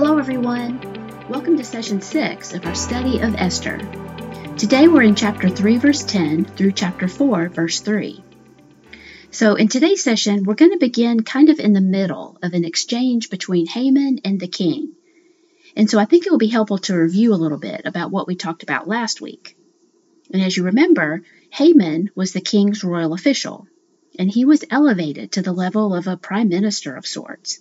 Hello, everyone. Welcome to session 6 of our study of Esther. Today we're in chapter 3, verse 10 through chapter 4, verse 3. So, in today's session, we're going to begin kind of in the middle of an exchange between Haman and the king. And so I think it will be helpful to review a little bit about what we talked about last week. And as you remember, Haman was the king's royal official, and he was elevated to the level of a prime minister of sorts.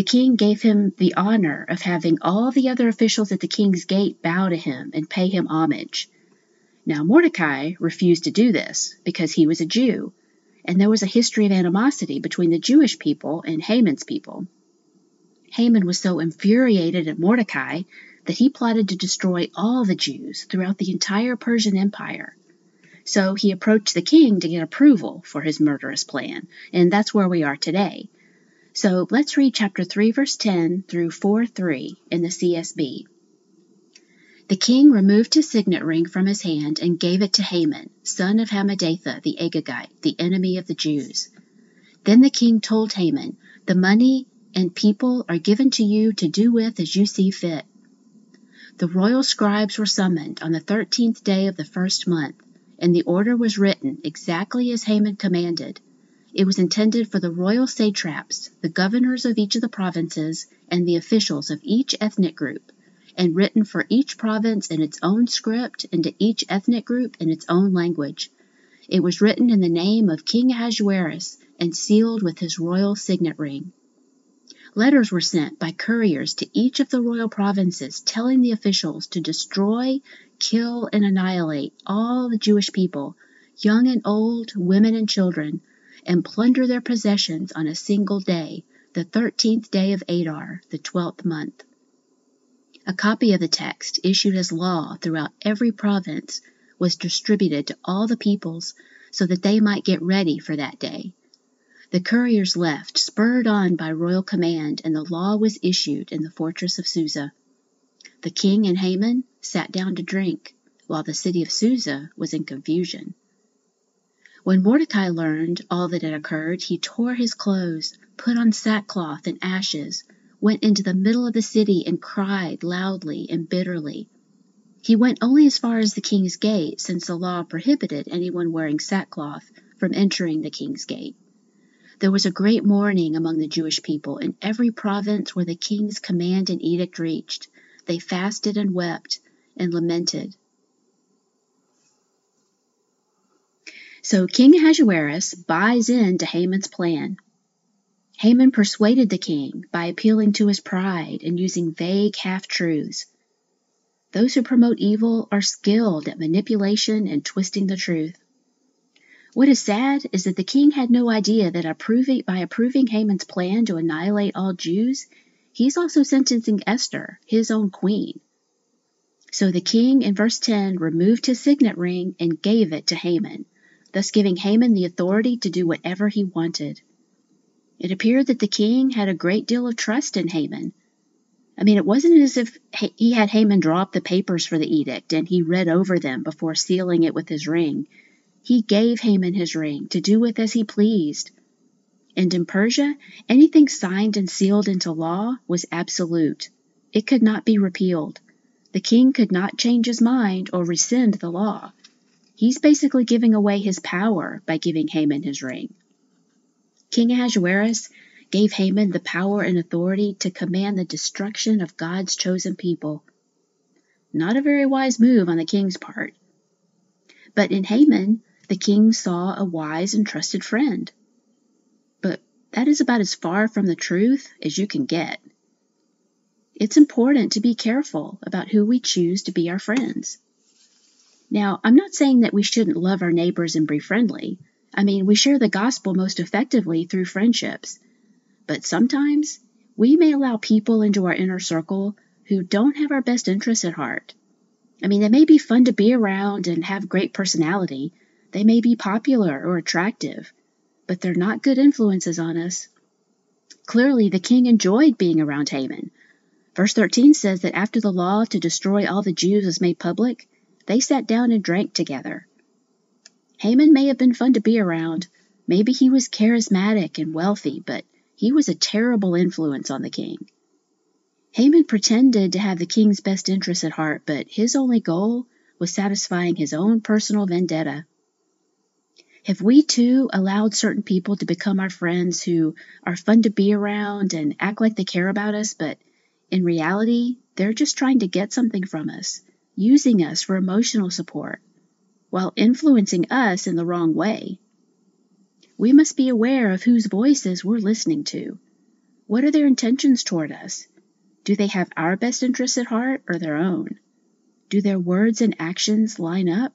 The king gave him the honor of having all the other officials at the king's gate bow to him and pay him homage. Now, Mordecai refused to do this because he was a Jew, and there was a history of animosity between the Jewish people and Haman's people. Haman was so infuriated at Mordecai that he plotted to destroy all the Jews throughout the entire Persian Empire. So he approached the king to get approval for his murderous plan, and that's where we are today. So let's read chapter 3, verse 10 through 4 3 in the CSB. The king removed his signet ring from his hand and gave it to Haman, son of Hammedatha the Agagite, the enemy of the Jews. Then the king told Haman, The money and people are given to you to do with as you see fit. The royal scribes were summoned on the thirteenth day of the first month, and the order was written exactly as Haman commanded it was intended for the royal satraps, the governors of each of the provinces, and the officials of each ethnic group, and written for each province in its own script and to each ethnic group in its own language. It was written in the name of King Ahasuerus and sealed with his royal signet ring. Letters were sent by couriers to each of the royal provinces telling the officials to destroy, kill, and annihilate all the Jewish people, young and old, women and children, and plunder their possessions on a single day, the thirteenth day of Adar, the twelfth month. A copy of the text, issued as law throughout every province, was distributed to all the peoples so that they might get ready for that day. The couriers left, spurred on by royal command, and the law was issued in the fortress of Susa. The king and Haman sat down to drink, while the city of Susa was in confusion. When Mordecai learned all that had occurred, he tore his clothes, put on sackcloth and ashes, went into the middle of the city, and cried loudly and bitterly. He went only as far as the king's gate, since the law prohibited anyone wearing sackcloth from entering the king's gate. There was a great mourning among the Jewish people in every province where the king's command and edict reached. They fasted and wept and lamented So King Ahasuerus buys into Haman's plan. Haman persuaded the king by appealing to his pride and using vague half truths. Those who promote evil are skilled at manipulation and twisting the truth. What is sad is that the king had no idea that approving, by approving Haman's plan to annihilate all Jews, he's also sentencing Esther, his own queen. So the king, in verse 10, removed his signet ring and gave it to Haman, thus giving Haman the authority to do whatever he wanted. It appeared that the king had a great deal of trust in Haman. I mean, it wasn't as if he had Haman draw up the papers for the edict and he read over them before sealing it with his ring. He gave Haman his ring to do with as he pleased. And in Persia, anything signed and sealed into law was absolute. It could not be repealed. The king could not change his mind or rescind the law. He's basically giving away his power by giving Haman his ring. King Ahasuerus gave Haman the power and authority to command the destruction of God's chosen people. Not a very wise move on the king's part. But in Haman, the king saw a wise and trusted friend. But that is about as far from the truth as you can get. It's important to be careful about who we choose to be our friends. Now, I'm not saying that we shouldn't love our neighbors and be friendly. I mean, we share the gospel most effectively through friendships. But sometimes we may allow people into our inner circle who don't have our best interests at heart. I mean, they may be fun to be around and have great personality. They may be popular or attractive, but they're not good influences on us. Clearly, the king enjoyed being around Haman. Verse 13 says that after the law to destroy all the Jews was made public, they sat down and drank together. Haman may have been fun to be around. Maybe he was charismatic and wealthy, but he was a terrible influence on the king. Haman pretended to have the king's best interests at heart, but his only goal was satisfying his own personal vendetta. Have we too allowed certain people to become our friends who are fun to be around and act like they care about us, but in reality, they're just trying to get something from us, using us for emotional support, while influencing us in the wrong way? We must be aware of whose voices we're listening to. What are their intentions toward us? Do they have our best interests at heart or their own? Do their words and actions line up?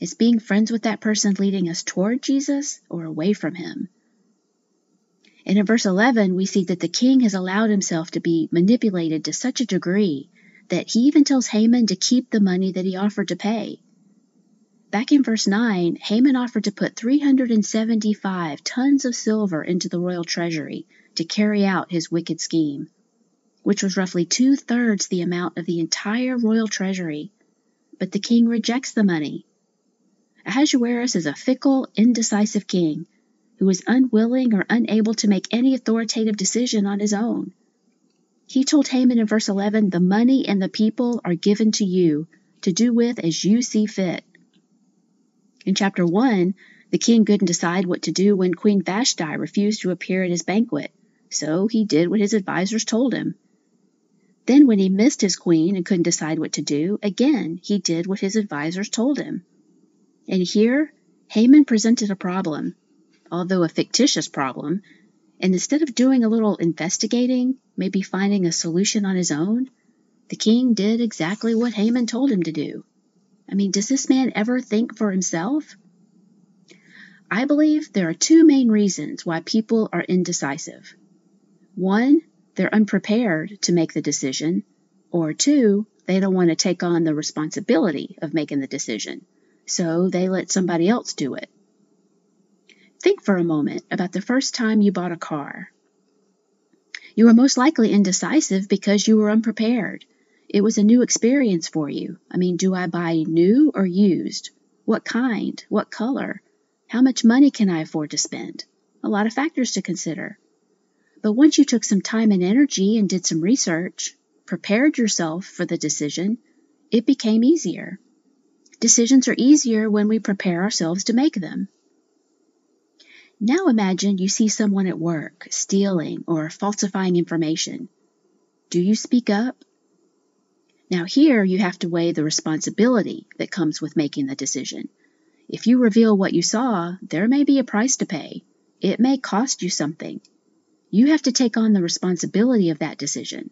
Is being friends with that person leading us toward Jesus or away from him? And in verse 11, we see that the king has allowed himself to be manipulated to such a degree that he even tells Haman to keep the money that he offered to pay. Back in verse 9, Haman offered to put 375 tons of silver into the royal treasury to carry out his wicked scheme, which was roughly two thirds the amount of the entire royal treasury. But the king rejects the money. Ahasuerus is a fickle, indecisive king who is unwilling or unable to make any authoritative decision on his own. He told Haman in verse 11, The money and the people are given to you to do with as you see fit. In chapter 1, the king couldn't decide what to do when Queen Vashti refused to appear at his banquet, so he did what his advisers told him. Then, when he missed his queen and couldn't decide what to do, again he did what his advisers told him. And here, Haman presented a problem, although a fictitious problem, and instead of doing a little investigating, maybe finding a solution on his own, the king did exactly what Haman told him to do. I mean, does this man ever think for himself? I believe there are two main reasons why people are indecisive. One, they're unprepared to make the decision, or two, they don't want to take on the responsibility of making the decision, so they let somebody else do it. Think for a moment about the first time you bought a car. You were most likely indecisive because you were unprepared. It was a new experience for you. I mean, do I buy new or used? What kind? What color? How much money can I afford to spend? A lot of factors to consider. But once you took some time and energy and did some research, prepared yourself for the decision, it became easier. Decisions are easier when we prepare ourselves to make them. Now imagine you see someone at work stealing or falsifying information. Do you speak up? Now, here you have to weigh the responsibility that comes with making the decision. If you reveal what you saw, there may be a price to pay. It may cost you something. You have to take on the responsibility of that decision.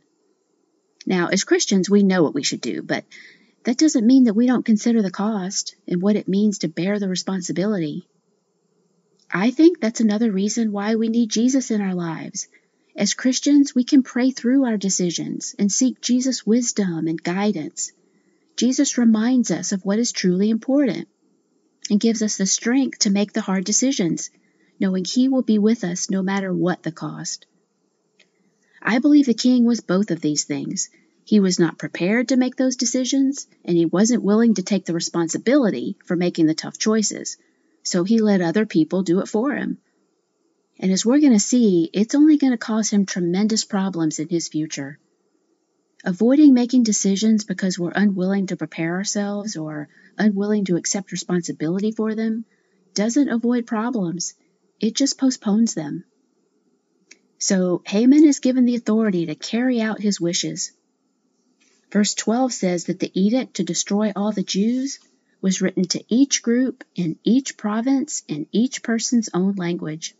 Now, as Christians, we know what we should do, but that doesn't mean that we don't consider the cost and what it means to bear the responsibility. I think that's another reason why we need Jesus in our lives as Christians, we can pray through our decisions and seek Jesus' wisdom and guidance. Jesus reminds us of what is truly important and gives us the strength to make the hard decisions, knowing He will be with us no matter what the cost. I believe the king was both of these things. He was not prepared to make those decisions, and he wasn't willing to take the responsibility for making the tough choices, so he let other people do it for him. And as we're going to see, it's only going to cause him tremendous problems in his future. Avoiding making decisions because we're unwilling to prepare ourselves or unwilling to accept responsibility for them doesn't avoid problems, it just postpones them. So Haman is given the authority to carry out his wishes. Verse 12 says that the edict to destroy all the Jews was written to each group in each province in each person's own language.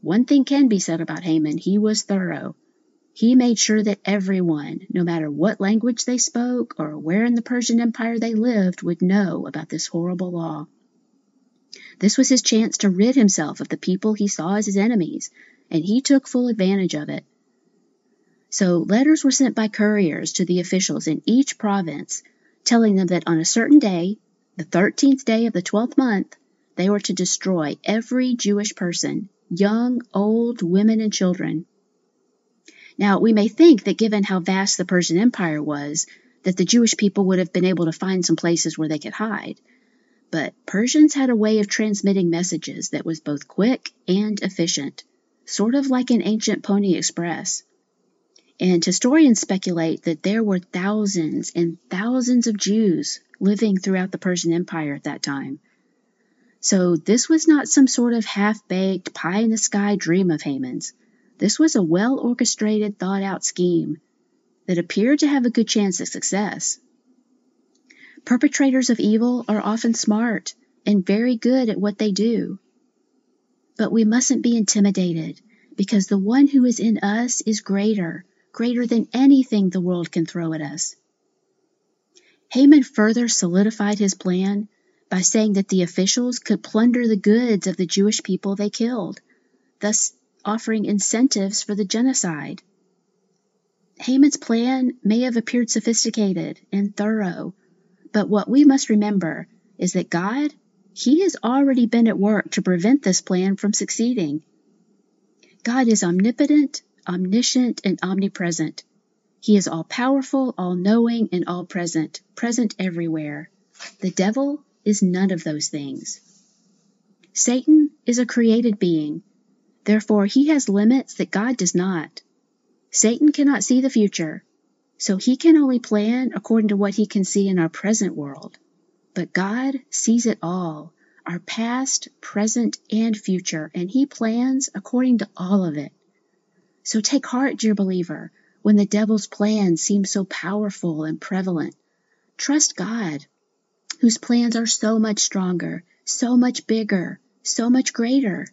One thing can be said about Haman he was thorough. He made sure that everyone, no matter what language they spoke or where in the Persian Empire they lived, would know about this horrible law. This was his chance to rid himself of the people he saw as his enemies, and he took full advantage of it. So letters were sent by couriers to the officials in each province, telling them that on a certain day, the thirteenth day of the twelfth month, they were to destroy every Jewish person, young, old, women, and children. Now, we may think that given how vast the Persian Empire was, that the Jewish people would have been able to find some places where they could hide. But Persians had a way of transmitting messages that was both quick and efficient, sort of like an ancient Pony Express. And historians speculate that there were thousands and thousands of Jews living throughout the Persian Empire at that time. So this was not some sort of half baked, pie in the sky dream of Haman's. This was a well orchestrated, thought out scheme that appeared to have a good chance of success. Perpetrators of evil are often smart and very good at what they do. But we mustn't be intimidated because the one who is in us is greater, greater than anything the world can throw at us. Haman further solidified his plan by saying that the officials could plunder the goods of the Jewish people they killed, thus offering incentives for the genocide. Haman's plan may have appeared sophisticated and thorough, but what we must remember is that God, He has already been at work to prevent this plan from succeeding. God is omnipotent, omniscient, and omnipresent. He is all powerful, all knowing, and all present, present everywhere. The devil is none of those things. Satan is a created being. Therefore, he has limits that God does not. Satan cannot see the future, so he can only plan according to what he can see in our present world. But God sees it all, our past, present, and future, and he plans according to all of it. So take heart, dear believer, when the devil's plans seem so powerful and prevalent. Trust God whose plans are so much stronger, so much bigger, so much greater.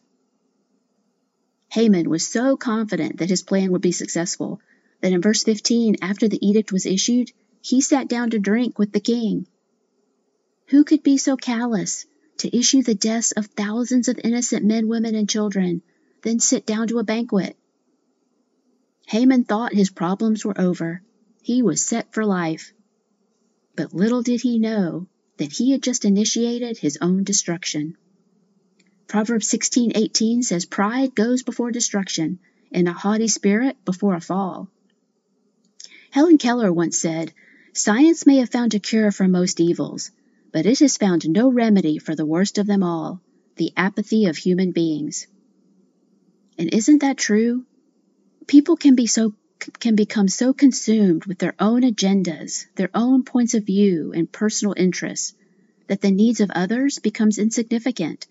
Haman was so confident that his plan would be successful that in verse 15, after the edict was issued, he sat down to drink with the king. Who could be so callous to issue the deaths of thousands of innocent men, women, and children, then sit down to a banquet? Haman thought his problems were over. He was set for life. But little did he know that he had just initiated his own destruction. Proverbs 16:18 says pride goes before destruction and a haughty spirit before a fall. Helen Keller once said, Science may have found a cure for most evils, but it has found no remedy for the worst of them all, the apathy of human beings. And isn't that true? People can be so can become so consumed with their own agendas, their own points of view, and personal interests that the needs of others becomes insignificant,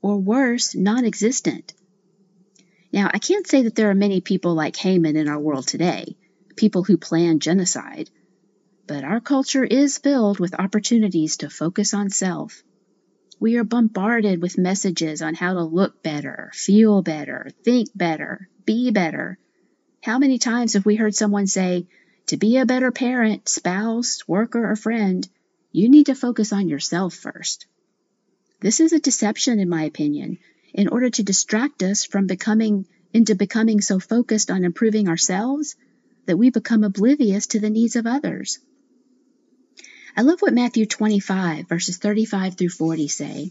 or worse, non existent. Now, I can't say that there are many people like Haman in our world today, people who plan genocide, but our culture is filled with opportunities to focus on self. We are bombarded with messages on how to look better, feel better, think better, be better, how many times have we heard someone say, to be a better parent, spouse, worker, or friend, you need to focus on yourself first? This is a deception, in my opinion, in order to distract us from becoming into becoming so focused on improving ourselves that we become oblivious to the needs of others. I love what Matthew 25, verses 35 through 40 say.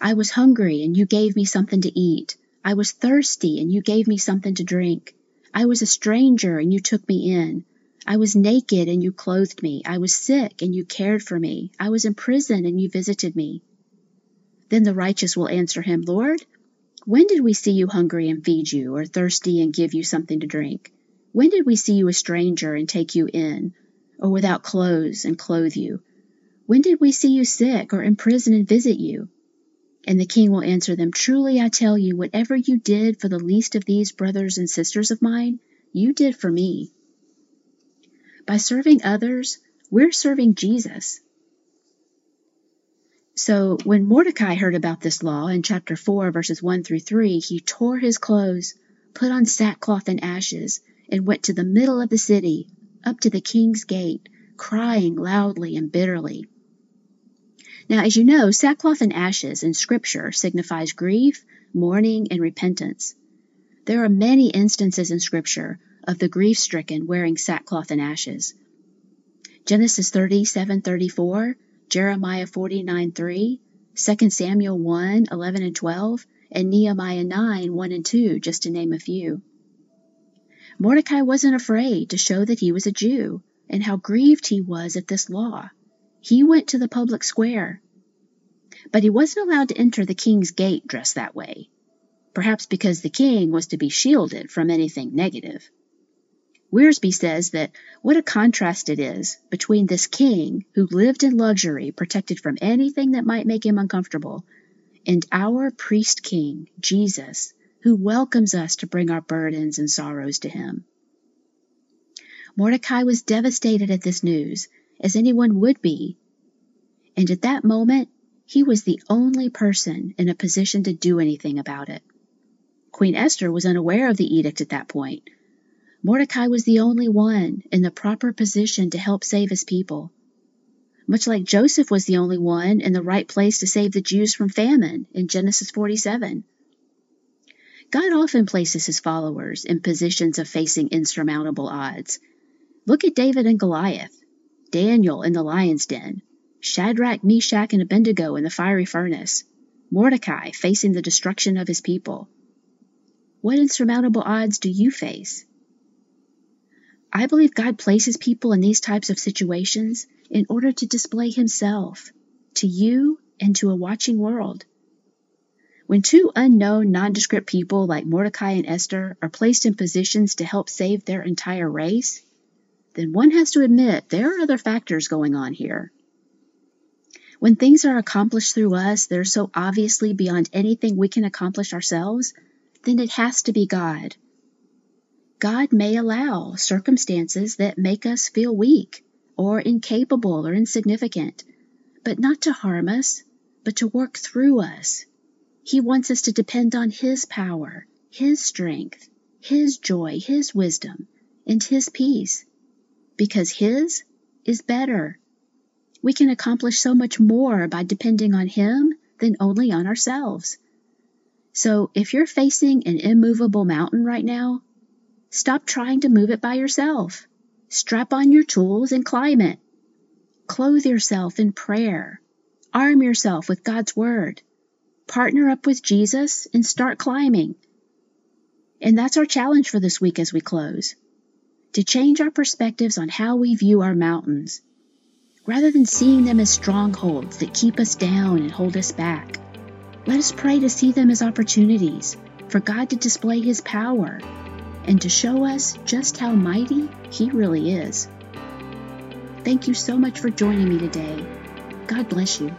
I was hungry, and you gave me something to eat. I was thirsty, and you gave me something to drink. I was a stranger, and you took me in. I was naked, and you clothed me. I was sick, and you cared for me. I was in prison, and you visited me. Then the righteous will answer him, Lord, when did we see you hungry and feed you, or thirsty and give you something to drink? When did we see you a stranger and take you in, or without clothes and clothe you? When did we see you sick or in prison and visit you? And the king will answer them, Truly I tell you, whatever you did for the least of these brothers and sisters of mine, you did for me. By serving others, we're serving Jesus. So when Mordecai heard about this law in chapter 4, verses 1 through 3, he tore his clothes, put on sackcloth and ashes, and went to the middle of the city, up to the king's gate, crying loudly and bitterly. Now, as you know, sackcloth and ashes in Scripture signifies grief, mourning, and repentance. There are many instances in Scripture of the grief stricken wearing sackcloth and ashes. Genesis 37:34, Jeremiah 49:3, 2 Samuel 1 11 and 12, and Nehemiah 9 1 and 2, just to name a few. Mordecai wasn't afraid to show that he was a Jew and how grieved he was at this law. He went to the public square. But he wasn't allowed to enter the king's gate dressed that way, perhaps because the king was to be shielded from anything negative. Wiersbe says that what a contrast it is between this king who lived in luxury, protected from anything that might make him uncomfortable, and our priest king, Jesus, who welcomes us to bring our burdens and sorrows to him. Mordecai was devastated at this news, as anyone would be. And at that moment, he was the only person in a position to do anything about it. Queen Esther was unaware of the edict at that point. Mordecai was the only one in the proper position to help save his people. Much like Joseph was the only one in the right place to save the Jews from famine in Genesis 47. God often places his followers in positions of facing insurmountable odds. Look at David and Goliath, Daniel in the lion's den, Shadrach, Meshach, and Abednego in the fiery furnace, Mordecai facing the destruction of his people. What insurmountable odds do you face? I believe God places people in these types of situations in order to display Himself to you and to a watching world. When two unknown, nondescript people like Mordecai and Esther are placed in positions to help save their entire race, then one has to admit there are other factors going on here. When things are accomplished through us they're so obviously beyond anything we can accomplish ourselves, then it has to be God. God may allow circumstances that make us feel weak or incapable or insignificant, but not to harm us, but to work through us. He wants us to depend on His power, His strength, His joy, His wisdom, and His peace, because His is better. We can accomplish so much more by depending on Him than only on ourselves. So if you're facing an immovable mountain right now, stop trying to move it by yourself. Strap on your tools and climb it. Clothe yourself in prayer. Arm yourself with God's Word. Partner up with Jesus and start climbing. And that's our challenge for this week as we close to change our perspectives on how we view our mountains rather than seeing them as strongholds that keep us down and hold us back. Let us pray to see them as opportunities for God to display His power and to show us just how mighty He really is. Thank you so much for joining me today. God bless you.